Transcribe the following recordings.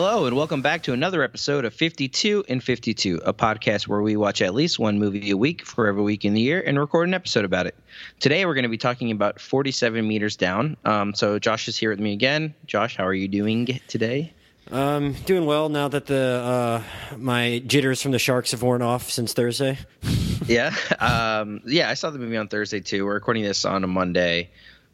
Hello, and welcome back to another episode of 52 and 52, a podcast where we watch at least one movie a week for every week in the year and record an episode about it. Today, we're going to be talking about 47 Meters Down. Um, so, Josh is here with me again. Josh, how are you doing today? Um, doing well now that the uh, my jitters from the Sharks have worn off since Thursday. yeah, um, yeah, I saw the movie on Thursday too. We're recording this on a Monday.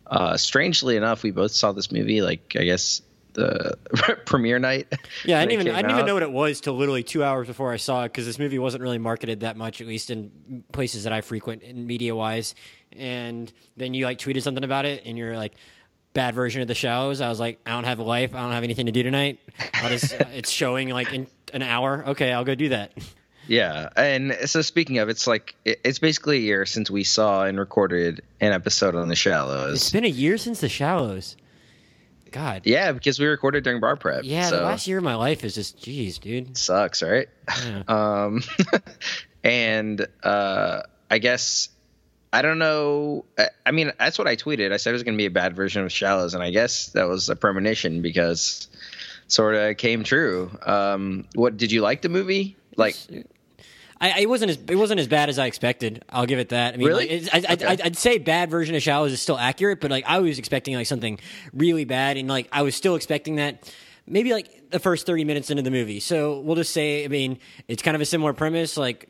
Uh, strangely enough, we both saw this movie like I guess the premiere night. Yeah, I didn't even I didn't out. even know what it was till literally two hours before I saw it because this movie wasn't really marketed that much, at least in places that I frequent in media wise. And then you like tweeted something about it, and you're like, "Bad version of the shows." I was like, "I don't have a life. I don't have anything to do tonight. Just, it's showing like in an hour. Okay, I'll go do that." Yeah, and so speaking of, it's like it's basically a year since we saw and recorded an episode on The Shallows. It's been a year since The Shallows. God. Yeah, because we recorded during bar prep. Yeah, so. the last year of my life is just, geez, dude. Sucks, right? Yeah. um, and uh, I guess I don't know. I, mean, that's what I tweeted. I said it was going to be a bad version of Shallows, and I guess that was a premonition because sort of came true. Um, what did you like the movie? Like, I, it wasn't as it wasn't as bad as I expected. I'll give it that. I mean, really? like, I, okay. I, would say bad version of Shallows is still accurate, but like I was expecting like something really bad, and like I was still expecting that maybe like the first thirty minutes into the movie. So we'll just say, I mean, it's kind of a similar premise. Like,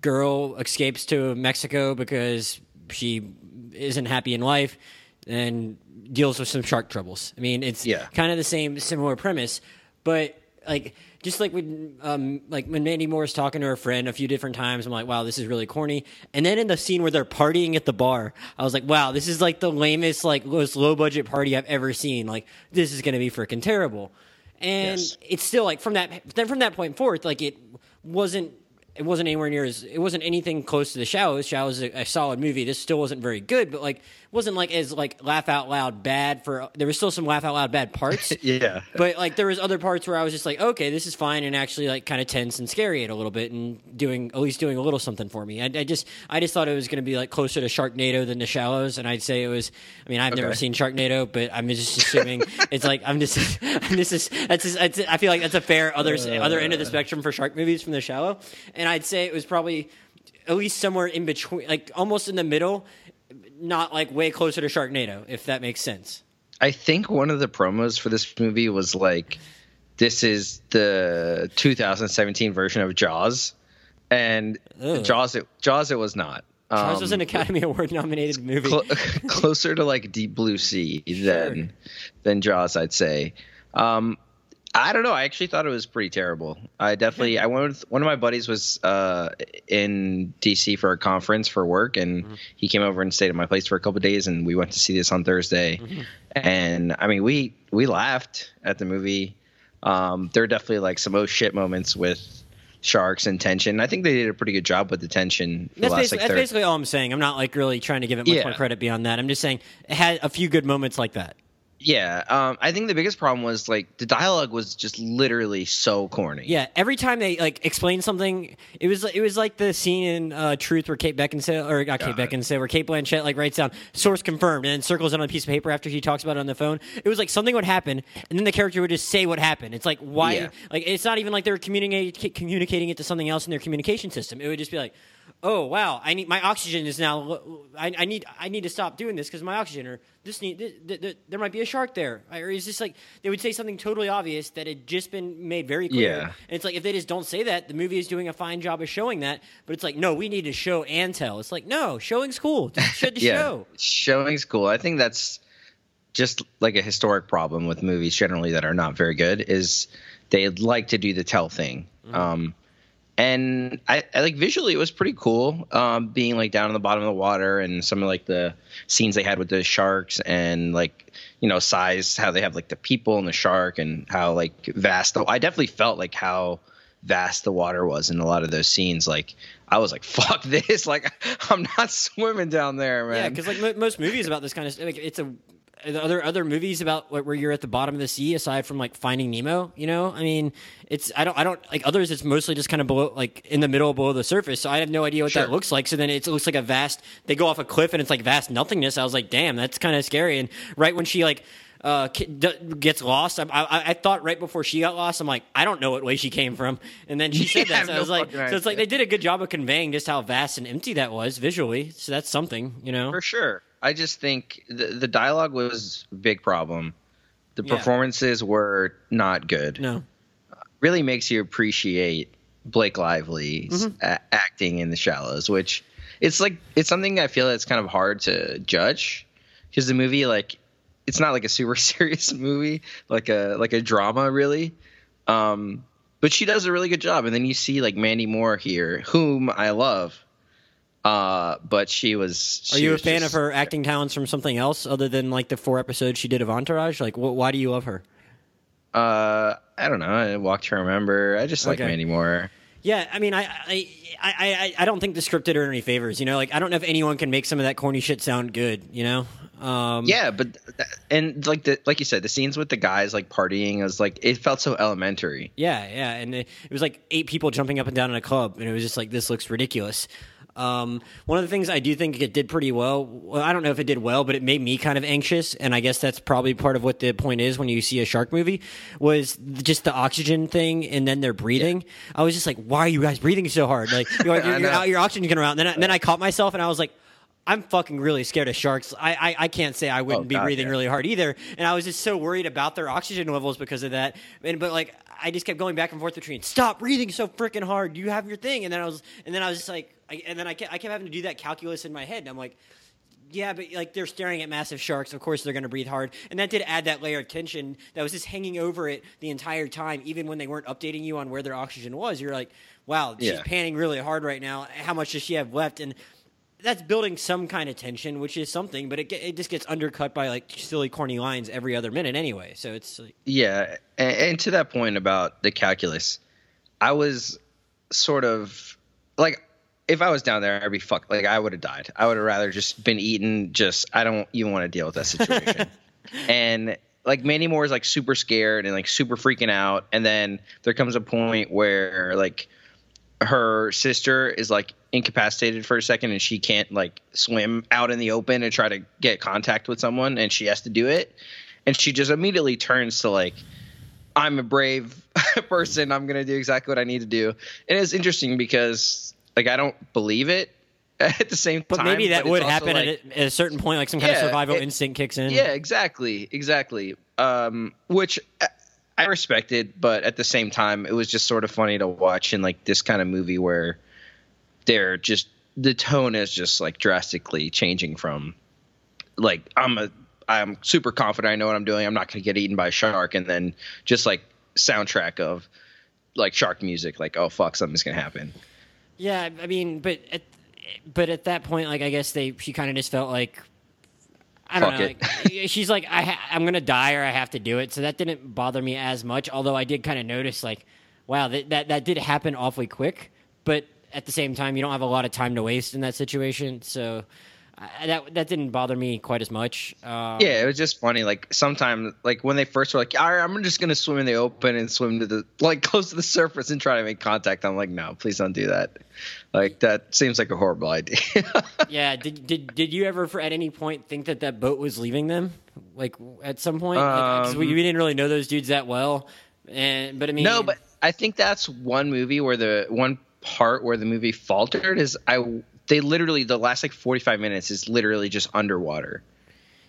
girl escapes to Mexico because she isn't happy in life and deals with some shark troubles. I mean, it's yeah. kind of the same similar premise, but like just like when um, like when Mandy Moore's talking to her friend a few different times, I'm like, wow, this is really corny. And then in the scene where they're partying at the bar, I was like, wow, this is like the lamest, like most low budget party I've ever seen. Like this is gonna be freaking terrible. And yes. it's still like from that then from that point forth, like it wasn't it wasn't anywhere near as it wasn't anything close to the Shallows. Shallows is a, a solid movie. This still wasn't very good, but like wasn't like as like laugh out loud bad for there was still some laugh out loud bad parts. yeah. But like there was other parts where I was just like, okay, this is fine and actually like kind of tense and scary it a little bit and doing at least doing a little something for me. I, I just I just thought it was going to be like closer to Sharknado than the Shallows, and I'd say it was. I mean, I've okay. never seen Sharknado, but I'm just assuming it's like I'm just this is that's just, that's, I feel like that's a fair other uh, other end of the spectrum for shark movies from the Shallow, and I'd say it was probably at least somewhere in between, like almost in the middle not like way closer to Sharknado, if that makes sense. I think one of the promos for this movie was like, "This is the 2017 version of Jaws," and Ugh. Jaws, it, Jaws, it was not. Jaws um, was an Academy Award nominated movie. Cl- closer to like Deep Blue Sea than sure. than Jaws, I'd say. Um, I don't know. I actually thought it was pretty terrible. I definitely. I went with one of my buddies was uh, in DC for a conference for work, and mm-hmm. he came over and stayed at my place for a couple days, and we went to see this on Thursday. Mm-hmm. And I mean, we we laughed at the movie. Um, there are definitely like some oh shit moments with sharks and tension. I think they did a pretty good job with the tension. That's, the basically, like, that's basically all I'm saying. I'm not like really trying to give it much yeah. more credit beyond that. I'm just saying it had a few good moments like that. Yeah, um, I think the biggest problem was like the dialogue was just literally so corny. Yeah, every time they like explain something, it was it was like the scene in uh, Truth where Kate Beckinsale or not Kate Beckinsale, where Cate Blanchett like writes down source confirmed and then circles it on a piece of paper after she talks about it on the phone. It was like something would happen, and then the character would just say what happened. It's like why? Yeah. Like it's not even like they were communicating communicating it to something else in their communication system. It would just be like oh wow, I need my oxygen is now. I, I need I need to stop doing this because my oxygen or this need there might be a shark there. Or is this like they would say something totally obvious that had just been made very clear? Yeah. And it's like if they just don't say that, the movie is doing a fine job of showing that. But it's like no, we need to show and tell. It's like no, showing's cool. Show the yeah, show. Showing's cool. I think that's just like a historic problem with movies generally that are not very good is they like to do the tell thing. Mm-hmm. Um, and I, I, like visually it was pretty cool um, being like down in the bottom of the water and some of like the scenes they had with the sharks and like you know size how they have like the people and the shark and how like vast the, i definitely felt like how vast the water was in a lot of those scenes. Like i was like fuck this. Like i'm not swimming down there man. yeah because like m- most movies about this kind of like it's a other other movies about where you're at the bottom of the sea aside from like Finding Nemo? You know, I mean, it's I don't I don't like others. It's mostly just kind of below like in the middle below the surface. So I have no idea what sure. that looks like. So then it looks like a vast. They go off a cliff and it's like vast nothingness. I was like, damn, that's kind of scary. And right when she like uh, gets lost. I, I, I, thought right before she got lost, I'm like, I don't know what way she came from. And then she said that. So no I was like, so it's like they did a good job of conveying just how vast and empty that was visually. So that's something, you know? For sure. I just think the, the dialogue was a big problem. The yeah. performances were not good. No. Really makes you appreciate Blake Lively's mm-hmm. a- acting in The Shallows, which it's like it's something I feel that's kind of hard to judge because the movie like it's not like a super serious movie, like a like a drama really. Um, but she does a really good job, and then you see like Mandy Moore here, whom I love. Uh, but she was. She Are you was a fan just, of her acting talents from something else other than like the four episodes she did of Entourage? Like, wh- why do you love her? Uh, I don't know. A Walk to Remember. I just like okay. Mandy Moore. Yeah, I mean, I, I, I, I, don't think the script did her any favors. You know, like I don't know if anyone can make some of that corny shit sound good. You know. Um, yeah, but and like the like you said, the scenes with the guys like partying was like it felt so elementary. Yeah, yeah, and it, it was like eight people jumping up and down in a club, and it was just like this looks ridiculous. Um, one of the things I do think it did pretty well, well, I don't know if it did well, but it made me kind of anxious, and I guess that's probably part of what the point is when you see a shark movie, was just the oxygen thing, and then they're breathing. Yeah. I was just like, why are you guys breathing so hard? Like, your, your, your, your oxygen's going around. And then, I, and then I caught myself, and I was like, I'm fucking really scared of sharks. I, I, I can't say I wouldn't oh, be God, breathing yeah. really hard either. And I was just so worried about their oxygen levels because of that. And but like I just kept going back and forth between stop breathing so freaking hard. You have your thing. And then I was and then I was just like I, and then I kept, I kept having to do that calculus in my head. And I'm like, yeah, but like they're staring at massive sharks. Of course, they're going to breathe hard, and that did add that layer of tension that was just hanging over it the entire time. Even when they weren't updating you on where their oxygen was, you're like, "Wow, she's yeah. panning really hard right now. How much does she have left?" And that's building some kind of tension, which is something, but it it just gets undercut by like silly, corny lines every other minute anyway. So it's like, yeah, and, and to that point about the calculus, I was sort of like if I was down there, I'd be fucked. Like I would have died. I would have rather just been eaten. Just I don't even want to deal with that situation. and like Mandy Moore is like super scared and like super freaking out, and then there comes a point where like her sister is like incapacitated for a second and she can't like swim out in the open and try to get contact with someone and she has to do it and she just immediately turns to like i'm a brave person i'm going to do exactly what i need to do and it's interesting because like i don't believe it at the same time. but time maybe that would happen like, at, a, at, a, certain point like some kind of survival it, instinct kicks in yeah exactly exactly um which I respect it, but at the same time, it was just sort of funny to watch in like this kind of movie where they're just the tone is just like drastically changing from like I'm a I'm super confident I know what I'm doing. I'm not going to get eaten by a shark, and then just like soundtrack of like shark music, like oh fuck, something's going to happen. Yeah, I mean, but at, but at that point, like I guess they she kind of just felt like I don't Fuck know. Like, she's like, I ha- I'm gonna die or I have to do it. So that didn't bother me as much. Although I did kind of notice, like, wow, that, that that did happen awfully quick. But at the same time, you don't have a lot of time to waste in that situation. So that that didn't bother me quite as much. Um, yeah, it was just funny. Like sometimes, like when they first were like, "All right, I'm just gonna swim in the open and swim to the like close to the surface and try to make contact." I'm like, "No, please don't do that." Like that seems like a horrible idea. yeah. Did did did you ever, for at any point, think that that boat was leaving them? Like at some point, um, we, we didn't really know those dudes that well. And but I mean, no, but I think that's one movie where the one part where the movie faltered is I they literally the last like 45 minutes is literally just underwater.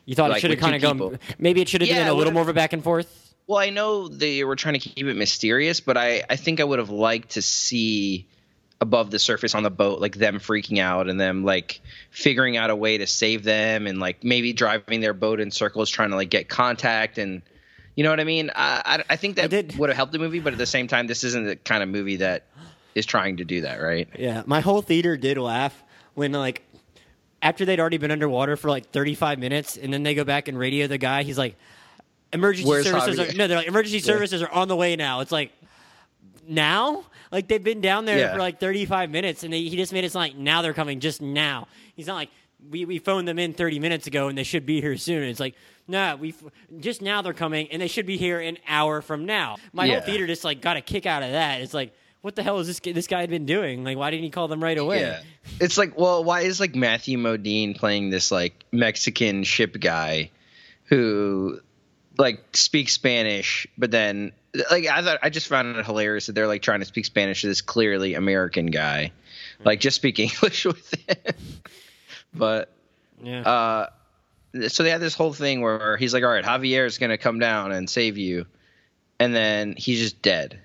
You thought like, it should have kind of gone. Maybe it should have yeah, been a little more of a back and forth. Well, I know they were trying to keep it mysterious, but I I think I would have liked to see above the surface on the boat, like them freaking out and them like figuring out a way to save them and like maybe driving their boat in circles trying to like get contact and you know what I mean. I I, I think that would have helped the movie, but at the same time, this isn't the kind of movie that is trying to do that, right? Yeah, my whole theater did laugh when like after they'd already been underwater for like 35 minutes and then they go back and radio the guy he's like emergency Where's services are, no they're like emergency yeah. services are on the way now. It's like now? Like they've been down there yeah. for like 35 minutes and they, he just made it sound like now they're coming just now. He's not like we, we phoned them in 30 minutes ago and they should be here soon. It's like no we just now they're coming and they should be here an hour from now. My yeah. whole theater just like got a kick out of that. It's like what the hell is this this guy had been doing? Like, why didn't he call them right away? Yeah. It's like, well, why is like Matthew Modine playing this like Mexican ship guy who like speaks Spanish, but then like I thought I just found it hilarious that they're like trying to speak Spanish to this clearly American guy, like just speak English with him. but Yeah. uh, so they had this whole thing where he's like, "All right, Javier is gonna come down and save you," and then he's just dead.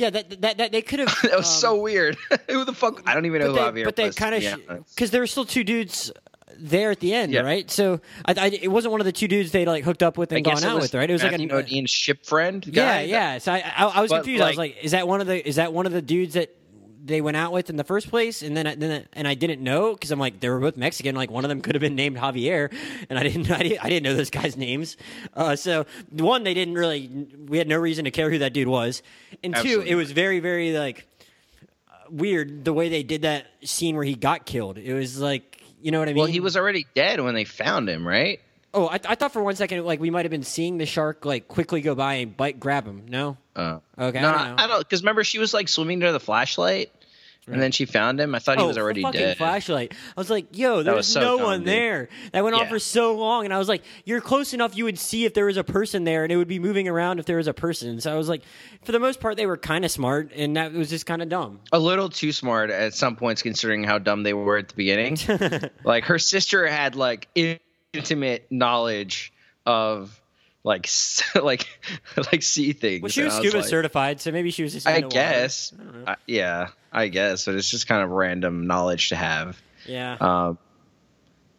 Yeah, that, that that they could have. That was so um, weird. who the fuck? I don't even know who they, Javier but they kind of because there were still two dudes there at the end, Yeah. right? So I, I, it wasn't one of the two dudes they like hooked up with and gone out with, right? It was Matthew like a uh, Modine's ship friend. yeah, Guy. yeah. So I, I, I was But, confused. I was like- like, is that one of the is that one of the dudes that they went out with in the first place? And then I, then I, and I didn't know because I'm like they were both Mexican. Like one of them could have been named Javier, and I didn't I didn't, I didn't know those guys' names. Uh, so one, they didn't really we had no reason to care who that dude was, and two, it was very very like weird the way they did that scene where he got killed. It was like you know what I mean? Well, he was already dead when they found him, right? Oh, I, I thought for one second like we might have been seeing the shark like quickly go by and bite grab him. No. Uh, Okay, No, I don't know. Because remember, she was like swimming to the flashlight, and then she found him. I thought he was Oh, already fucking dead. flashlight. I was like, yo, there was there's so no dumb, one dude. there. That went on for so long, and I was like, you're close enough. You would see if there was a person there, and it would be moving around if there was a person. So I was like, for the most part, they were kind of smart, and that was just kind of dumb. A little too smart at some points, considering how dumb they were at the beginning. like her sister had like intimate knowledge of like like like sea things. Well, she was I scuba like, certified, so maybe she was just. I in the water. guess. I- yeah, I guess. But it's just kind of random knowledge to have. Yeah. Um,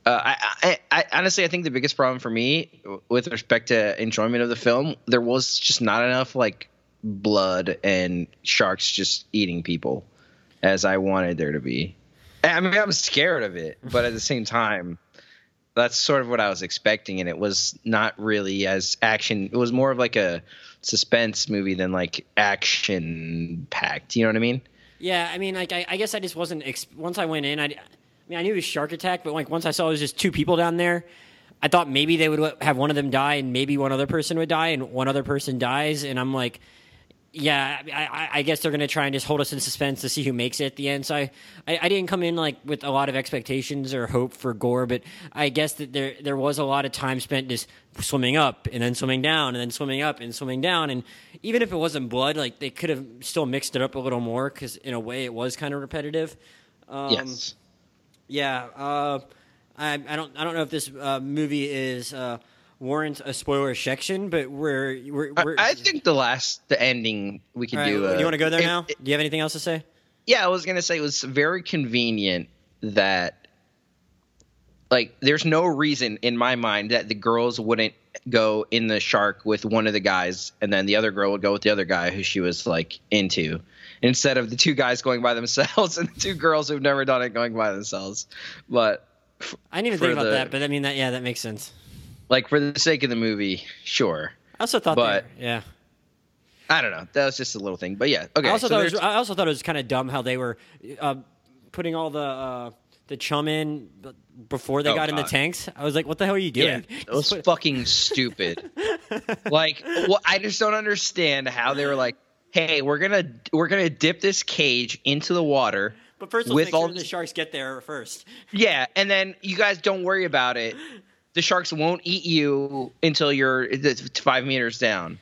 uh, I, I, I honestly, I think the biggest problem for me with respect to enjoyment of the film, there was just not enough like blood and sharks just eating people as I wanted there to be. I mean, I'm scared of it, but at the same time, that's sort of what I was expecting, and it was not really as action. It was more of like a suspense movie than like action packed. You know what I mean? Yeah, I mean, like, I, I guess I just wasn't. Ex- once I went in, I, I mean, I knew it was Shark Attack, but like once I saw it was just two people down there, I thought maybe they would have one of them die and maybe one other person would die and one other person dies, and I'm like, yeah, I, I, I guess they're gonna try and just hold us in suspense to see who makes it at the end. So I, I, I didn't come in like with a lot of expectations or hope for gore, but I guess that there there was a lot of time spent just swimming up and then swimming down and then swimming up and swimming down, and even if it wasn't blood, like they could have still mixed it up a little more because in a way it was kind of repetitive. Um, yes. yeah, uh, I, I don't I don't know if this uh, movie is uh, warrants a spoiler section, but we're we're, I, we're I think the last, the ending, we can right, do. Uh, you want to go there it- now? it- Do you have anything else to say? yeah, I was gonna say it was very convenient that, like, there's no reason in my mind that the girls wouldn't go in the shark with one of the guys, and then the other girl would go with the other guy who she was like into, instead of the two guys going by themselves and the two girls who've never done it going by themselves. But I didn't even think about the- that, but I mean that yeah, that makes sense. Like for the sake of the movie, sure. I also thought But- that yeah. I don't know. That was just a little thing, but yeah. Okay. I also so thought it was, I also thought it was kind of dumb how they were uh, putting all the uh, the chum in before they Oh, got in the tanks. I was like, what the hell are you Yeah, doing? it was fucking stupid. like, well, I just don't understand how they were like, "Hey, we're gonna we're gonna dip this cage into the water." but first, let's with make all sure the sharks get there first. Yeah, and then you guys don't worry about it. The sharks won't eat you until you're five meters down.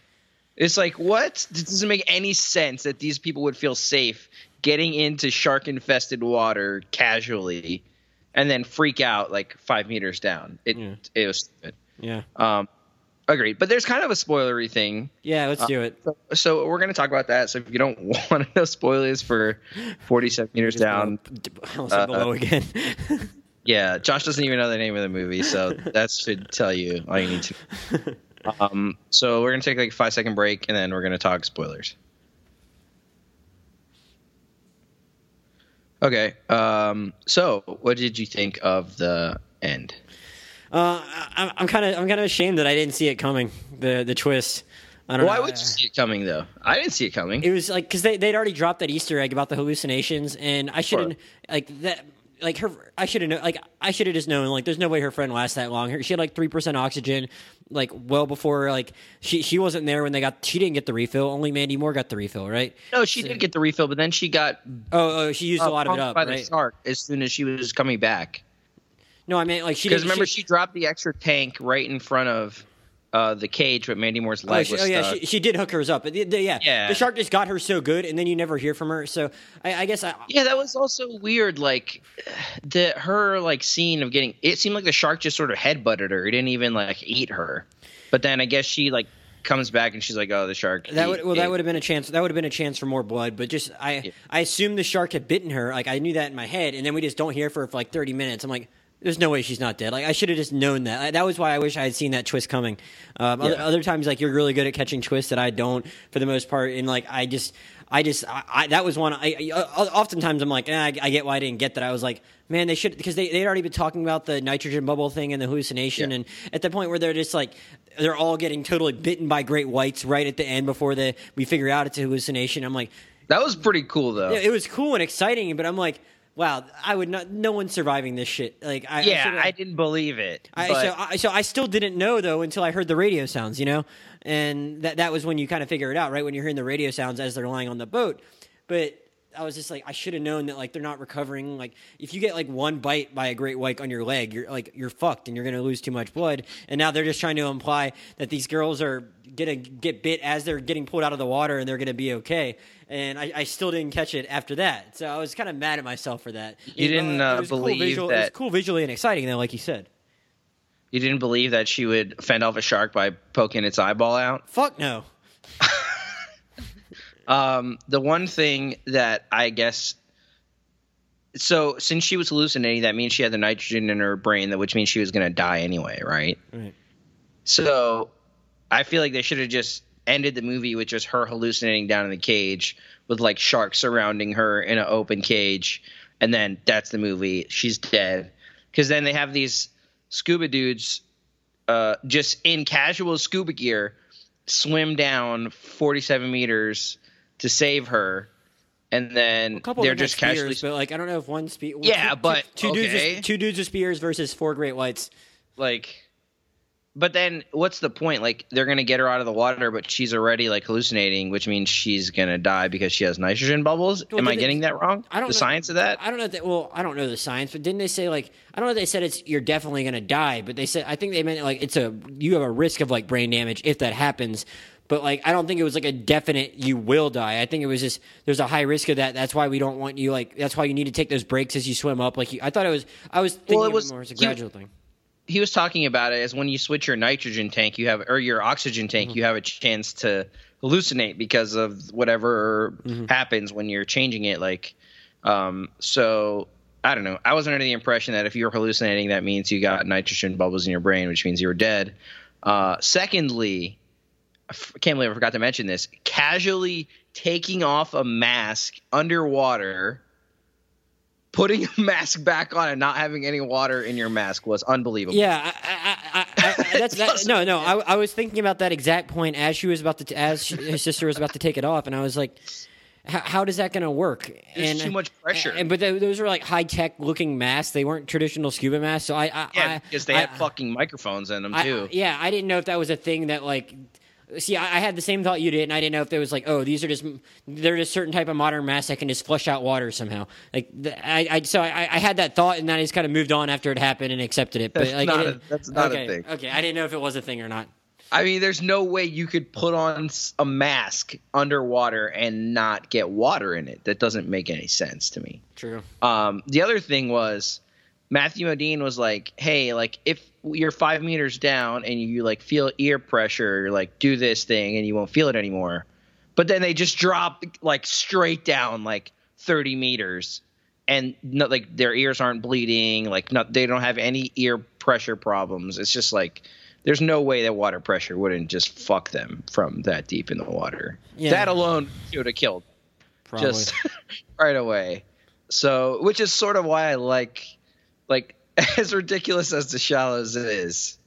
It's like what? This doesn't make any sense that these people would feel safe getting into shark infested water casually, and then freak out like five meters down. It Yeah. it was stupid. Yeah, Um, agreed. But there's kind of a spoilery thing. yeah, Uh, let's do it. So, so we're going to talk about that. So if you don't want to know spoilers for 47 meters down, almost uh, below again. yeah, Josh doesn't even know the name of the movie, so that should tell you all you need to. Um, so we're going to take like a five second break, and then we're going to talk spoilers. Okay. Um, so what did you think of the end? Uh, I, I'm kind of I'm kind of ashamed that I didn't see it coming. The the twist. I don't Why know. would you see it coming though? I didn't see it coming. It was like because they they'd already dropped that Easter egg about the hallucinations, and I shouldn't Sure. like that. Like her, I should have known. Like I should have just known. Like, there's no way her friend lasts that long. Her, she had like three percent oxygen, like well before. Like she she wasn't there when they got. She didn't get the refill. Only Mandy Moore got the refill, right? no, she did get the refill, but then she got Oh, oh she used a uh, lot of it up, by the right? shark as soon as she was coming back. No, I mean like she Because remember, she, she dropped the extra tank right in front of uh, the cage, but Mandy Moore's Oh, she, was oh yeah, stuck. she, she did hook hers up. But the, the- yeah, Yeah. the shark just got her so good, and then you never hear from her. So I, I guess I, Yeah, that was also weird. Like the her like scene of getting it seemed like the shark just sort of headbutted her. It didn't even like eat her. But then I guess she like comes back and she's like, "Oh, the shark." That ate- would well, that would have been a chance. That would have been a chance for more blood. But just I, Yeah. I assumed the shark had bitten her. Like I knew that in my head, and then we just don't hear for like thirty minutes. I'm like, there's no way she's not dead. Like I should have just known that. I, that was why I wish I had seen that twist coming. Um, other, Yeah. other times, like you're really good at catching twists that I don't for the most part, and like I just. I just, I, I, that was one. I, I oftentimes I'm like, eh, I, I get why I didn't get that. I was like, man, they should because they they'd already been talking about the nitrogen bubble thing and the hallucination, Yeah. and at the point where they're just like, they're all getting totally bitten by great whites right at the end before the we figure out it's a hallucination. I'm like, That was pretty cool though. yeah, it was cool and exciting, but I'm like, wow, I would not. No one's surviving this shit. Like, I, yeah, should've- I didn't believe it. I, but- so, I, so I still didn't know though until I heard the radio sounds, you know, and that that was when you kind of figure it out, right? When you're hearing the radio sounds as they're lying on the boat, but. I was just like, I should have known that like they're not recovering. Like, if you get like one bite by a great white on your leg, you're like you're fucked, and you're gonna lose too much blood. And now they're just trying to imply that these girls are gonna get bit as they're getting pulled out of the water, and they're gonna be okay. And I, I still didn't catch it after that, so I was kind of mad at myself for that. You didn't, uh, it was cool believe visual, It was cool visually and exciting, though, like you said. you didn't believe that she would fend off a shark by poking its eyeball out. Fuck no. Um, the one thing that I guess so since she was hallucinating, that means she had the nitrogen in her brain, that which means she was going to die anyway, right? Right. So I feel like they should have just ended the movie with just her hallucinating down in the cage with like sharks surrounding her in an open cage, and then that's the movie. She's dead. Because then they have these scuba dudes uh, just in casual scuba gear swim down 47 meters to save her. And then they're of them had just casually. spears, but like I don't know if one spear. Yeah, but, two, dudes, okay. with, two dudes with spears versus four great whites. like but then what's the point like they're gonna get her out of the water but she's already like hallucinating which means she's gonna die because she has nitrogen bubbles Well, am i getting that wrong I don't the know- science of that I don't know. That, well, I don't know the science, but didn't they say like I don't know? if They said it's you're definitely going to die, but they said I think they meant like it's a you have a risk of like brain damage if that happens. But like I don't think it was like a definite you will die. I think it was just there's a high risk of that. That's why we don't want you like that's why you need to take those breaks as you swim up. Like you, I thought it was I was thinking Well, it was- it more as a you- gradual thing. he was talking about it as when you switch your nitrogen tank you have or your oxygen tank you have a chance to hallucinate because of whatever happens when you're changing it like um so i don't know i was under the impression that if you're hallucinating that means you got nitrogen bubbles in your brain which means you were dead uh secondly I can't believe I forgot to mention this. Casually taking off a mask underwater, putting a mask back on, and not having any water in your mask was unbelievable. Yeah, I, I, I, I, I, that's that, no, no. I, I was thinking about that exact point as she was about to, as she, his sister was about to take it off, and I was like, how, how is that going to work? There's and, too much pressure. And but those were like high tech looking masks. They weren't traditional scuba masks. So I, I Yeah, I, because they I, had fucking microphones in them I- too. yeah, I didn't know if that was a thing that like. See, I, I had the same thought you did, and I didn't know if there was like, oh, these are just they're just certain type of modern masks that can just flush out water somehow. Like, the, I, I, so I, I had that thought, and then I just kind of moved on after it happened and accepted it. But That's like, not a- that's not a thing. Okay, I didn't know if it was a thing or not. I mean, there's no way you could put on a mask underwater and not get water in it. That doesn't make any sense to me. True. Um, the other thing was Matthew Modine was like, "Hey, like if you're five meters down and you like feel ear pressure, you're like do this thing and you won't feel it anymore." But then they just drop like straight down like 30 meters, and no, like their ears aren't bleeding. Like not, they don't have any ear pressure problems. It's just like there's no way that water pressure wouldn't just fuck them from that deep in the water. Yeah. That alone would have killed Probably. just right away. So, which is sort of why I like, like, as ridiculous as the shallows is,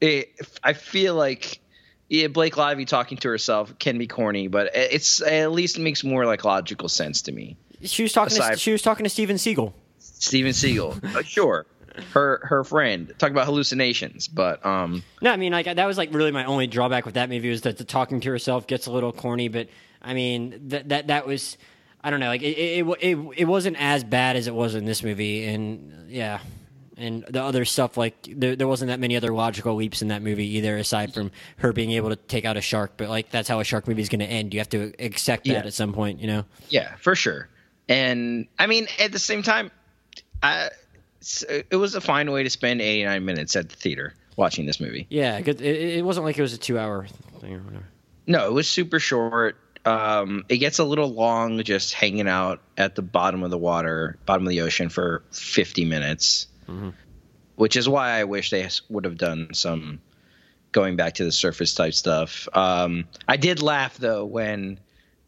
it. I feel like yeah, Blake Lively talking to herself can be corny, but it's at least it makes more like logical sense to me. she was talking. To, she was talking to Steven Seagal. Steven Seagal, uh, sure, her her friend, talk about hallucinations, but um, No, I mean like that was like really my only drawback with that movie was that the talking to herself gets a little corny. But I mean that that that was I don't know like it it it, it, wasn't as bad as it was in this movie, and yeah, and the other stuff like there, there wasn't that many other logical leaps in that movie either aside from her being able to take out a shark but like that's how a shark movie is going to end you have to accept that Yeah. at some point you know Yeah, for sure. And I mean, at the same time, I, it was a fine way to spend 89 minutes at the theater watching this movie. yeah it, it wasn't like it was a two hour thing or whatever No, it was super short. Um, it gets a little long just hanging out at the bottom of the water, bottom of the ocean for 50 minutes, which is why I wish they would have done some going back to the surface type stuff. Um, I did laugh though when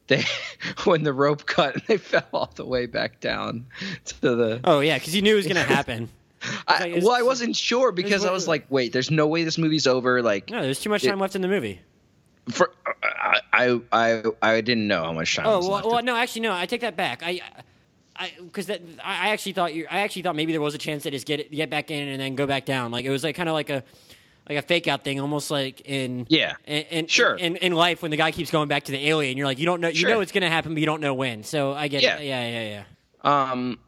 they when the rope cut and they fell all the way back down to the. oh yeah because you knew it was going to happen I, like, well, I wasn't sure because I was like, wait, there's no way this movie's over. Like, no there's too much time left in the movie for I, I I didn't know how much time. Oh was well, well, no, actually, no. I take that back. I, I, because that I actually thought you. I actually thought maybe there was a chance to just get get back in and then go back down. Like it was like kind of like a, like a fake out thing, almost like in Yeah. in, in Sure. in, in life when the guy keeps going back to the alien. You're like you don't know you Sure. know it's gonna happen, but you don't know when. So I get Yeah. it. Yeah, yeah, yeah. Um,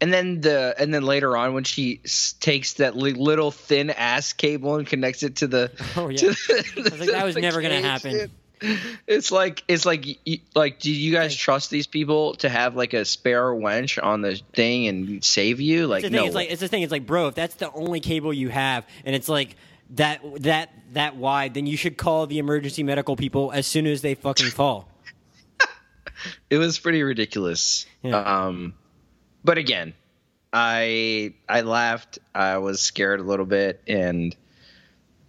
and then the and then later on when she takes that li- little thin ass cable and connects it to the Oh, yeah. to the, was like, that was never gonna cage, happen. It's like it's like like do you guys trust these people to have like a spare wench on the thing and save you? Like It's the thing. no, it's like it's the thing. It's like, bro, if that's the only cable you have, and it's like that that that wide, then you should call the emergency medical people as soon as they fucking fall. it was pretty ridiculous. Yeah. Um, but again, I I laughed. I was scared a little bit, and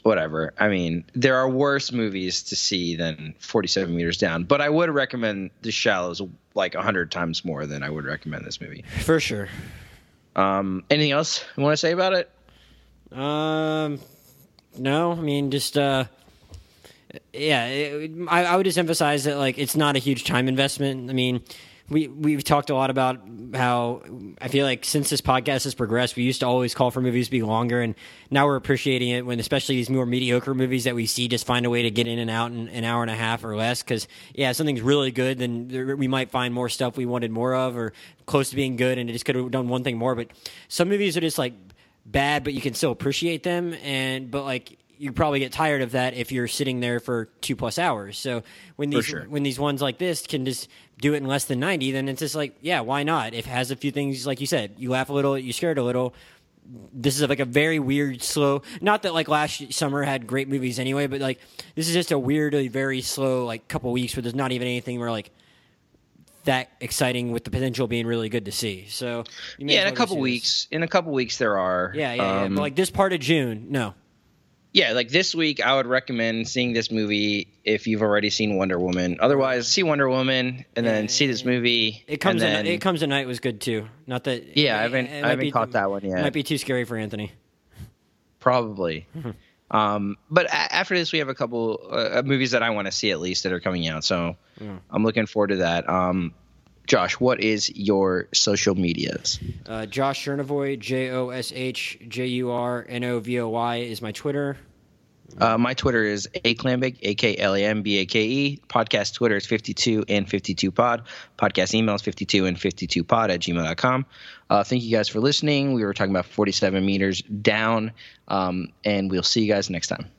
whatever. I mean, there are worse movies to see than Forty Seven Meters Down, but I would recommend The Shallows like a hundred times more than I would recommend this movie. For sure. Um, anything else you want to say about it? Um, no, I mean just uh, yeah. It, I, I would just emphasize that like it's not a huge time investment. I mean, we we've talked a lot about how I feel like since this podcast has progressed, we used to always call for movies to be longer, and now we're appreciating it when especially these more mediocre movies that we see just find a way to get in and out in an hour and a half or less. Because yeah, something's really good, then there, we might find more stuff we wanted more of, or close to being good, and it just could have done one thing more. But some movies are just like bad, but you can still appreciate them. And but like you probably get tired of that if you're sitting there for two plus hours. So when these sure. when these ones like this can just do it in less than ninety, then it's just like yeah, why not? If it has a few things like you said, you laugh a little, you scared a little. This is like a very weird, slow. Not that like last summer had great movies anyway, but like this is just a weirdly very slow like couple weeks where there's not even anything where like that exciting with the potential being really good to see. So you may Yeah, in a couple see this. weeks. In a couple weeks, there are. Yeah, yeah, yeah. um, But like this part of June, no. Yeah, like this week, I would recommend seeing this movie if you've already seen Wonder Woman. Otherwise, see Wonder Woman and then see this movie. It comes then, it comes at night was good too. Not that Yeah, I haven't- I haven't be- caught that one yet. Might be too scary for Anthony. probably. um, but a- after this, we have a couple uh, movies that I want to see at least that are coming out. So I'm looking forward to that. Um, Josh, what is your social medias? Uh, Josh Jurnovoy, J O S H J U R N O V O Y is my Twitter. Uh, my Twitter is aklambake, A K L A M B A K E. Podcast Twitter is 52 and 52 pod. Podcast email is 52 and 52 pod at gmail.com. Uh, thank you guys for listening. We were talking about 47 meters down, um, and we'll see you guys next time.